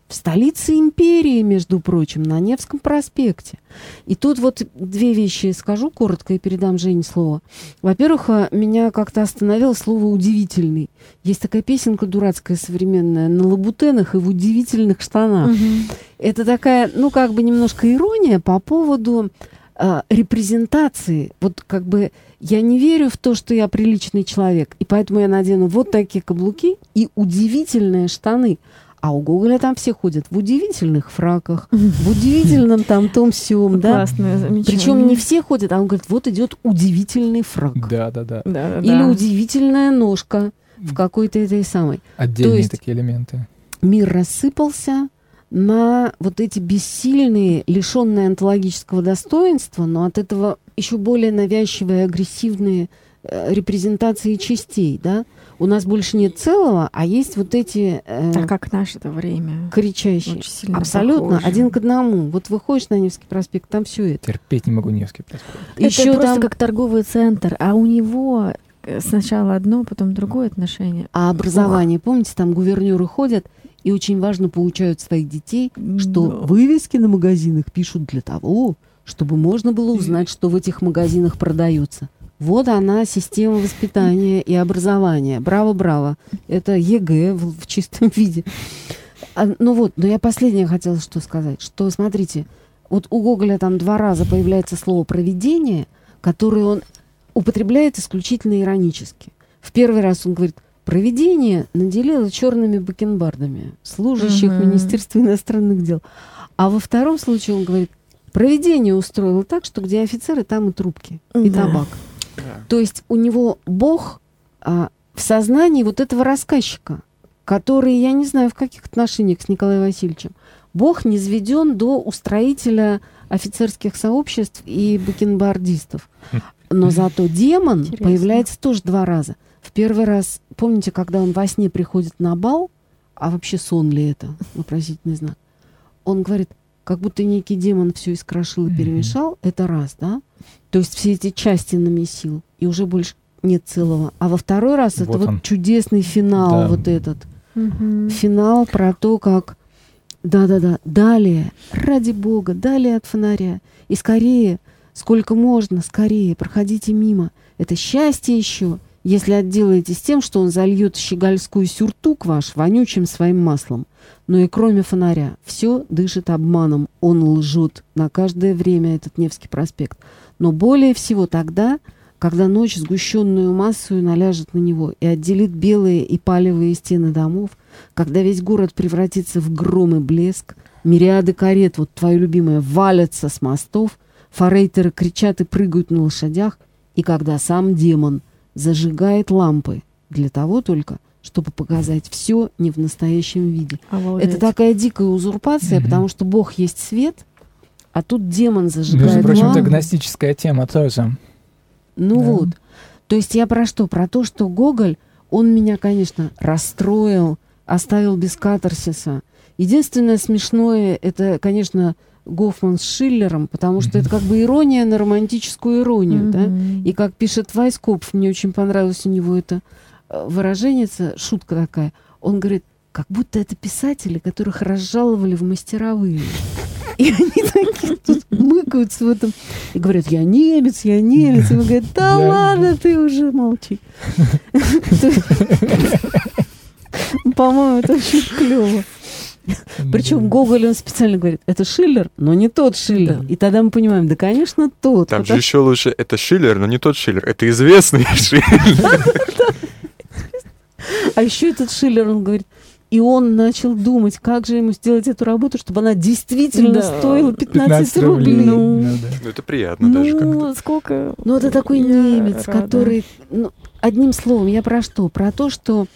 в столице империи, между прочим, на Невском проспекте. И тут вот две вещи скажу коротко и передам Жене слово. Во-первых, э, меня как-то остановило слово «удивительный». Есть такая песенка дурацкая современная «На лабутенах и в удивительных штанах». Угу. Это такая, ну, как бы немножко ирония по поводу э, репрезентации. Вот как бы я не верю в то, что я приличный человек, и поэтому я надену вот такие каблуки и удивительные штаны – а у Гоголя там все ходят в удивительных фраках, (laughs) в удивительном там том сём, да? Классное замечание. Причем не все ходят, а он говорит, вот идет удивительный фрак. Да, да, да. Или удивительная ножка в какой-то этой самой. Отдельные есть, такие элементы. Мир рассыпался на вот эти бессильные, лишенные онтологического достоинства, но от этого еще более навязчивые, агрессивные э, репрезентации частей, да? У нас больше нет целого, а есть вот эти... Э, а как наше это время. Кричащие. Абсолютно, похоже. один к одному. Вот выходишь на Невский проспект, там все это. Терпеть не могу Невский проспект. Это Еще просто там... как торговый центр, а у него э, сначала одно, потом другое отношение. А образование, Ох. помните, там гувернеры ходят и очень важно получают своих детей, что да. вывески на магазинах пишут для того, чтобы можно было узнать, что в этих магазинах продается. Вот она, система воспитания и образования. Браво-браво. Это ЕГЭ в, в чистом (laughs) виде. А, ну вот, но я последнее хотела что сказать. Что, смотрите, вот у Гоголя там два раза появляется слово «провидение», которое он употребляет исключительно иронически. В первый раз он говорит, провидение наделило черными бакенбардами служащих uh-huh. Министерства иностранных дел. А во втором случае он говорит, провидение устроило так, что где офицеры, там и трубки, и да. То есть у него Бог а, в сознании вот этого рассказчика, который, я не знаю, в каких отношениях с Николаем Васильевичем, Бог не сведен до устроителя офицерских сообществ и бакенбардистов. Но зато демон Интересно. появляется тоже два раза. В первый раз, помните, когда он во сне приходит на бал, а вообще сон ли это, вопросительный знак, он говорит, как будто некий демон все искрошил и перемешал, это раз, да? То есть все эти части намесил, и уже больше нет целого. А во второй раз вот это он. вот чудесный финал, да. вот этот. Угу. Финал про то, как... Да-да-да, далее, ради бога, далее от фонаря. И скорее, сколько можно, скорее, проходите мимо. Это счастье еще, если отделаетесь тем, что он зальет щегольскую сюртук ваш вонючим своим маслом. Но и кроме фонаря, все дышит обманом, он лжет на каждое время этот Невский проспект но более всего тогда, когда ночь сгущенную массою наляжет на него и отделит белые и палевые стены домов, когда весь город превратится в гром и блеск, мириады карет, вот твоя любимая, валятся с мостов, форейтеры кричат и прыгают на лошадях, и когда сам демон зажигает лампы для того только, чтобы показать все не в настоящем виде. Обалдеть. Это такая дикая узурпация, mm-hmm. потому что Бог есть свет, а тут демон зажигает Между прочим, это гностическая тема тоже. Ну да. вот. То есть я про что? Про то, что Гоголь, он меня, конечно, расстроил, оставил без катарсиса. Единственное смешное, это, конечно, Гофман с Шиллером, потому что это как бы ирония на романтическую иронию, да? И как пишет Вайскопф, мне очень понравилось у него это э, выражение, шутка такая. Он говорит, как будто это писатели, которых разжаловали в мастеровые. (laughs) И они такие тут мыкаются в этом и говорят, я немец, я немец. И он говорит, да ладно, ты уже молчи. (laughs) По-моему, это очень клево. Причем Гоголь, он специально говорит, это Шиллер, но не тот Шиллер. И тогда мы понимаем, да, конечно, тот. Там же еще лучше, это Шиллер, но не тот Шиллер, это известный (laughs) Шиллер. А еще этот Шиллер, он говорит, и он начал думать, как же ему сделать эту работу, чтобы она действительно Да. стоила 15, 15 рублей. рублей. Ну, Ну да. Ну, это приятно даже. когда- Ну, сколько... ну, это такой Я немец, рада. который... ну, одним словом, я про что? Про то, что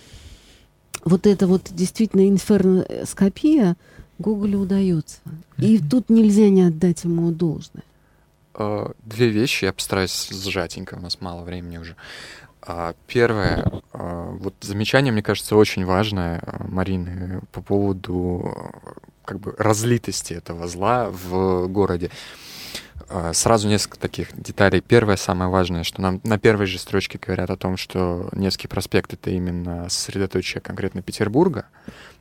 вот это вот действительно инферноскопия Гоголю удается. И тут нельзя не отдать ему должное. Э, Две вещи, я постараюсь сжатенько, у нас мало времени уже. А, Первое, э, вот замечание, мне кажется, очень важное э, Марины по поводу э, как бы разлитости этого зла в городе. Э, Сразу несколько таких деталей. Первое, самое важное, что нам на первой же строчке говорят о том, что Невский проспект — это именно сосредоточие конкретно Петербурга.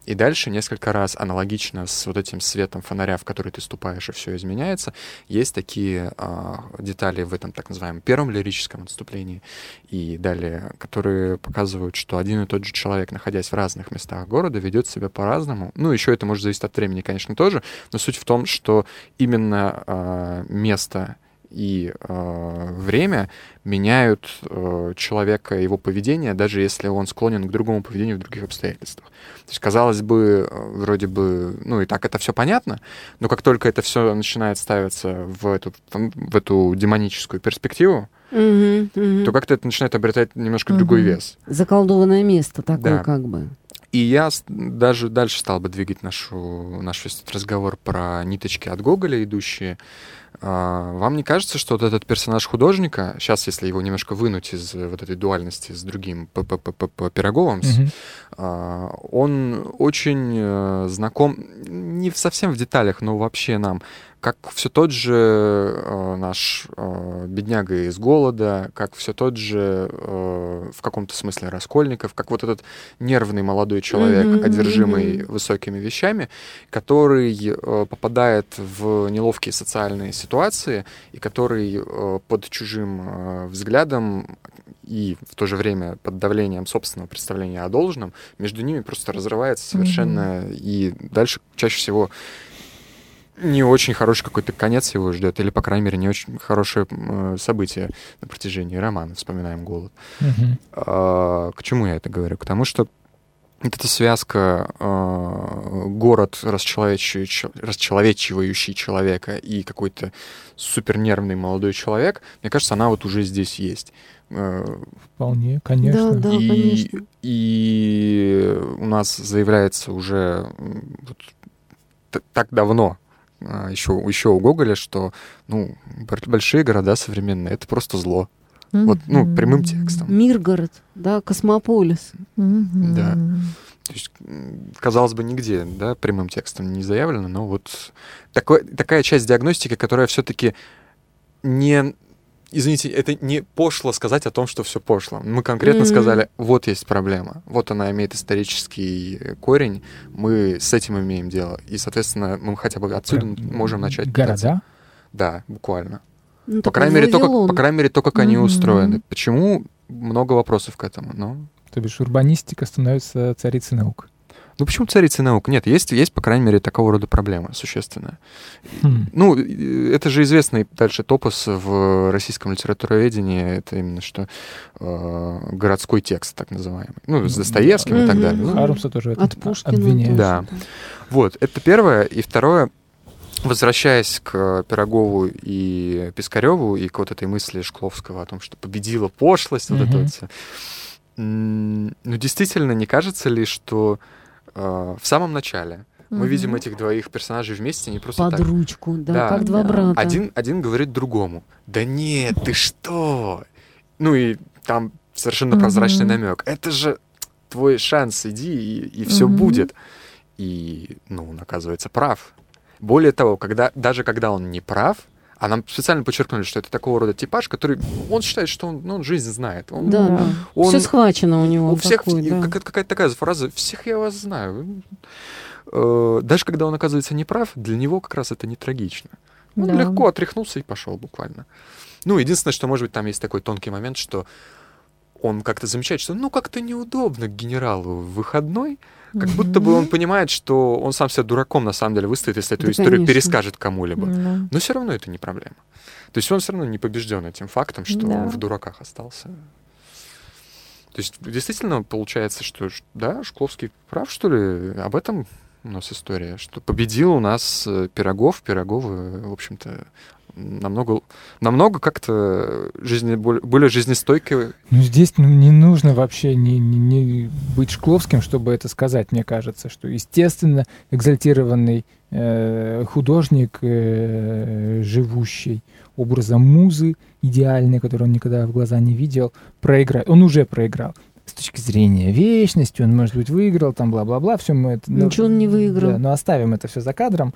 И дальше несколько раз аналогично с вот этим светом фонаря, в который ты ступаешь, и все изменяется, есть такие а, детали в этом так называемом первом лирическом отступлении и далее, которые показывают, что один и тот же человек, находясь в разных местах города, ведет себя по-разному. Ну, еще это может зависеть от времени, конечно, тоже, но суть в том, что именно а, место и э, время меняют э, человека, его поведение, даже если он склонен к другому поведению в других обстоятельствах. То есть, казалось бы, э, вроде бы, ну и так это все понятно, но как только это все начинает ставиться в эту, в эту демоническую перспективу, Мгм, мгм. то как-то это начинает обретать немножко другой Мгм. вес. Заколдованное место такое Да. как бы. И я даже дальше стал бы двигать нашу, наш разговор про ниточки от Гоголя идущие. А, Вам не кажется, что вот этот персонаж художника, сейчас, если его немножко вынуть из э, вот этой дуальности с другим ППП Пироговым, а, он очень э, знаком, не совсем в деталях, но вообще нам, как все тот же э, наш бедняга из голода, как все тот же в каком-то смысле Раскольников, как вот этот нервный молодой человек, одержимый высокими вещами, который попадает в неловкие социальные ситуации и который э, под чужим э, взглядом и в то же время под давлением собственного представления о должном, между ними просто разрывается совершенно, и дальше чаще всего не очень хороший какой-то конец его ждет, или, по крайней мере, не очень хорошее э, событие на протяжении романа, вспоминаем голод. Мгм. А, К чему я это говорю? К тому, что вот эта связка э, город, расчеловечивающий, расчеловечивающий человека и какой-то супернервный молодой человек, мне кажется, она вот уже здесь есть. Э, Вполне, конечно. Да, и, конечно. и у нас заявляется уже вот так давно, а, еще, еще у Гоголя, что ну, большие города современные — это просто зло. Вот, ну, прямым текстом. Миргород, да, Космополис. Да. То есть, казалось бы, нигде, да, прямым текстом не заявлено, но вот такой, такая часть диагностики, которая все-таки не... Извините, это не пошло сказать о том, что все пошло. Мы конкретно Мгм. сказали, вот есть проблема, вот она имеет исторический корень, мы с этим имеем дело. И, соответственно, мы хотя бы отсюда Прям можем начать. пытаться- Города? Да, буквально. Ну, По крайней, мере, то, как, по крайней мере, то, как они Мгм. устроены. Почему? Много вопросов к этому, но... То бишь урбанистика становится царицей наук. Ну почему царица наук? Нет, есть, есть, по крайней мере, такого рода проблема существенная. Хм. Ну, э, это же известный дальше топос в российском литературоведении, это именно что э, городской текст, так называемый. Ну, с Достоевским и так далее. Ну, Хармса тоже в этом От Пушкина. обвиняют. Да. Вот, это первое. И второе, возвращаясь к Пирогову и Пискареву и к вот этой мысли Шкловского о том, что победила пошлость, вот это вот всё. М, Ну, действительно, не кажется ли, что э, в самом начале мы видим этих двоих персонажей вместе, не просто Под так. ручку, да, Да. как два Да. брата. Один, один говорит другому. Да нет, ты что? Ну и там совершенно прозрачный Мгм. намек. Это же твой шанс, иди, и, все Мгм. будет. И, ну, он оказывается прав. Более того, когда, даже когда он не прав, а нам специально подчеркнули, что это такого рода типаж, который, он считает, что он, ну, он жизнь знает. Он, Да, он- Все схвачено у него. у всех такой, и да. как- какая-то такая фраза «всех я вас знаю». Э, Даже когда он оказывается неправ, для него как раз это не трагично. Он Да. легко отряхнулся и пошел буквально. Ну, единственное, что, может быть, там есть такой тонкий момент, что он как-то замечает, что ну как-то неудобно к генералу в выходной, как будто бы он понимает, что он сам себя дураком на самом деле выставит, если эту Да, историю конечно. перескажет кому-либо. Да. Но все равно это не проблема. То есть он все равно не побежден этим фактом, что Да. он в дураках остался. То есть действительно получается, что да, Шкловский прав, что ли? Об этом у нас история, что победил у нас э, Пирогов, Пироговы, в общем-то, намного, намного как-то жизни, более жизнестойкие. Ну, здесь ну, не нужно вообще не, не, не быть Шкловским, чтобы это сказать, мне кажется, что, естественно, экзальтированный э, художник, э, живущий образом музы идеальной, которую он никогда в глаза не видел, проиграет. Он уже проиграл с точки зрения вечности, он, может быть, выиграл, там, бла-бла-бла, все мы это... Ничего ну, он не выиграл. Да, но оставим это все за кадром.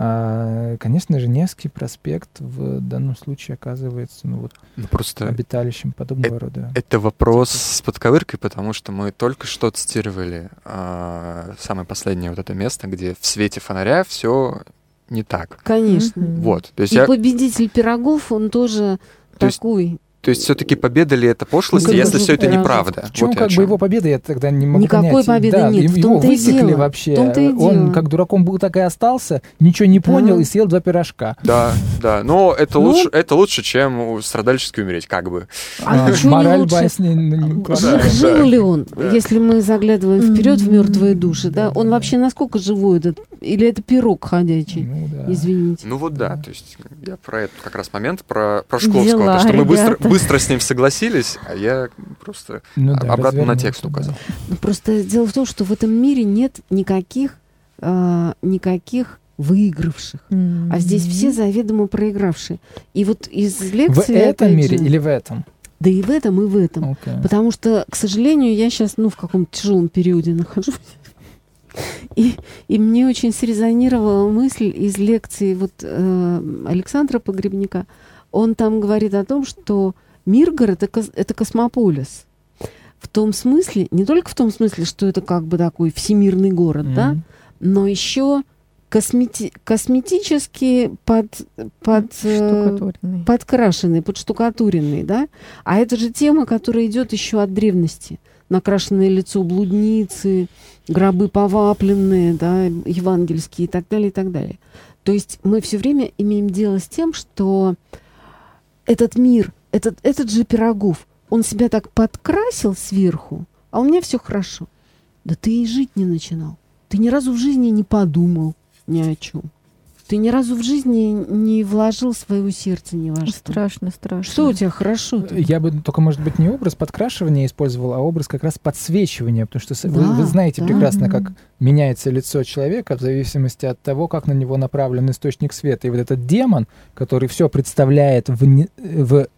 А, конечно же, Невский проспект в данном случае оказывается ну, вот, ну, просто обиталищем подобного э- рода. Это вопрос с подковыркой, потому что мы только что цитировали а, самое последнее вот это место, где в свете фонаря все не так. Конечно. Вот. То есть И я... победитель пирогов, он тоже то такой. Есть то есть все-таки победа ли это пошлость, ну, если все это неправда? В чем вот как бы его победа, я тогда не могу Никакой понять. победы да, нет, его в том высекли дело. вообще. В том-то и Он как дураком был, так и остался, ничего не понял да. и съел два пирожка. Да, да. Но это, ну, лучше, это лучше, чем страдальчески умереть, как бы. А, а мораль лучше? басни ну, да, Жил да. ли он, да. если мы заглядываем вперед в мертвые души, да? Он вообще насколько живой этот? Или это пирог ходячий? Ну, да. Извините. Ну вот да, то есть я про этот как раз момент, про, про Шкловского, Дела, то, что мы быстро, быстро с ним согласились, а я просто ну, да, обратно на текст указал. Да. Просто дело в том, что в этом мире нет никаких, э, никаких выигравших, mm-hmm. а здесь все заведомо проигравшие. И вот из лекции... В этом мире же, или в этом? Да и в этом, и в этом. Okay. Потому что, к сожалению, я сейчас ну, в каком-то тяжелом периоде нахожусь. И, и мне очень срезонировала мысль из лекции вот, э, Александра Погребника. Он там говорит о том, что Миргород это, космополис. В том смысле, не только в том смысле, что это как бы такой всемирный город, mm-hmm. да, но еще космети косметически под, под, э, подкрашенный, подштукатуренный, да. А это же тема, которая идет еще от древности. Накрашенное лицо блудницы, гробы повапленные, да, евангельские и так далее, и так далее. То есть мы все время имеем дело с тем, что этот мир, этот, этот же Пирогов, он себя так подкрасил сверху, а у меня все хорошо. Да ты и жить не начинал. Ты ни разу в жизни не подумал ни о чем. Ты ни разу в жизни не вложил своего сердца ни во что. Страшно, страшно. Что у тебя хорошо? -то? Я бы только, может быть, не образ подкрашивания использовал, а образ как раз подсвечивания, потому что да, вы, вы знаете да, прекрасно, как меняется лицо человека в зависимости от того, как на него направлен источник света. И вот этот демон, который все представляет в, в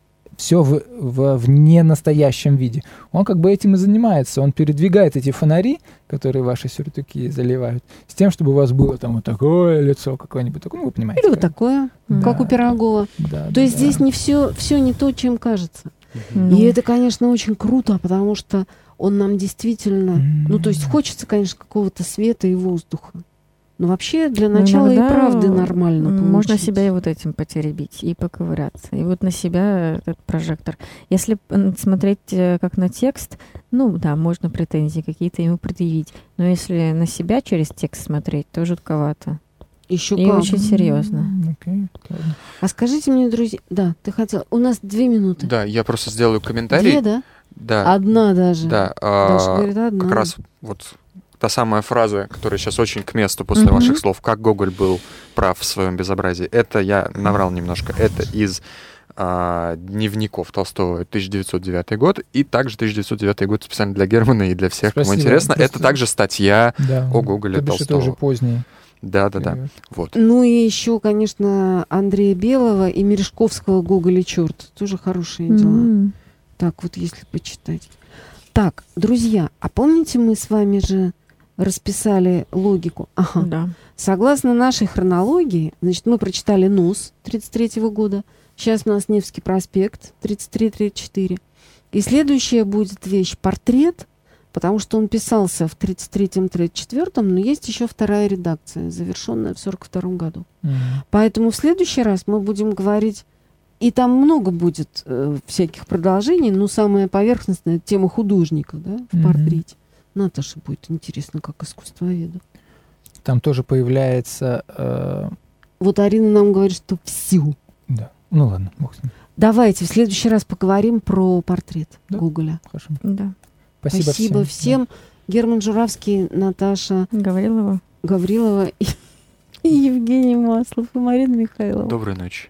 все в, в, в ненастоящем виде. Он как бы этим и занимается. Он передвигает эти фонари, которые ваши сюртуки заливают, с тем, чтобы у вас было там вот такое лицо какое-нибудь такое, ну, вы понимаете. Или вот такое, да. как у Пирогова. Да, то да, есть да. здесь не все, все не то, чем кажется. Mm. И это, конечно, очень круто, потому что он нам действительно, mm. ну, то есть хочется, конечно, какого-то света и воздуха. Но вообще для начала Иногда и правды нормально получить. Можно себя и вот этим потеребить, и поковыряться. И вот на себя этот прожектор. Если смотреть э, как на текст, ну да, можно претензии какие-то ему предъявить. Но если на себя через текст смотреть, то жутковато. Еще и как. очень серьезно. Okay, а скажите мне, друзья, да, ты хотел, у нас две минуты. Да, я просто сделаю комментарий. Две, да? Да. Одна даже. Да. Даша а, говорит, одна. Как раз вот та самая фраза, которая сейчас очень к месту после mm-hmm. ваших слов, как Гоголь был прав в своем безобразии. Это я наврал немножко. Это из а, дневников Толстого 1909 год, и также 1909 год специально для Германа и для всех, Спасибо. кому интересно. Просто... Это также статья да. о Гоголе Толстого. Это уже позднее. Да, да, да. Вот. Ну и еще, конечно, Андрея Белого и Мережковского Гоголя черт. Тоже хорошие дела. Mm-hmm. Так вот, если почитать. Так, друзья, а помните, мы с вами же расписали логику. Ага. Да. Согласно нашей хронологии, значит, мы прочитали НУС 33 года, сейчас у нас Невский проспект 33-34. И следующая будет вещь портрет, потому что он писался в 33-34, но есть еще вторая редакция, завершенная в 42 году. Mm-hmm. Поэтому в следующий раз мы будем говорить, и там много будет э, всяких продолжений, но самая поверхностная тема художника да, в mm-hmm. портрете. Наташе будет интересно, как искусствоведу. Там тоже появляется... Э... Вот Арина нам говорит, что всю. Да. Ну ладно, бог с ним. Давайте в следующий раз поговорим про портрет да? Гоголя. Хорошо. Да. Спасибо, Спасибо всем. всем. Герман Журавский, Наташа Гаврилова. Гаврилова и, и Евгений Маслов и Марина Михайлова. Доброй ночи.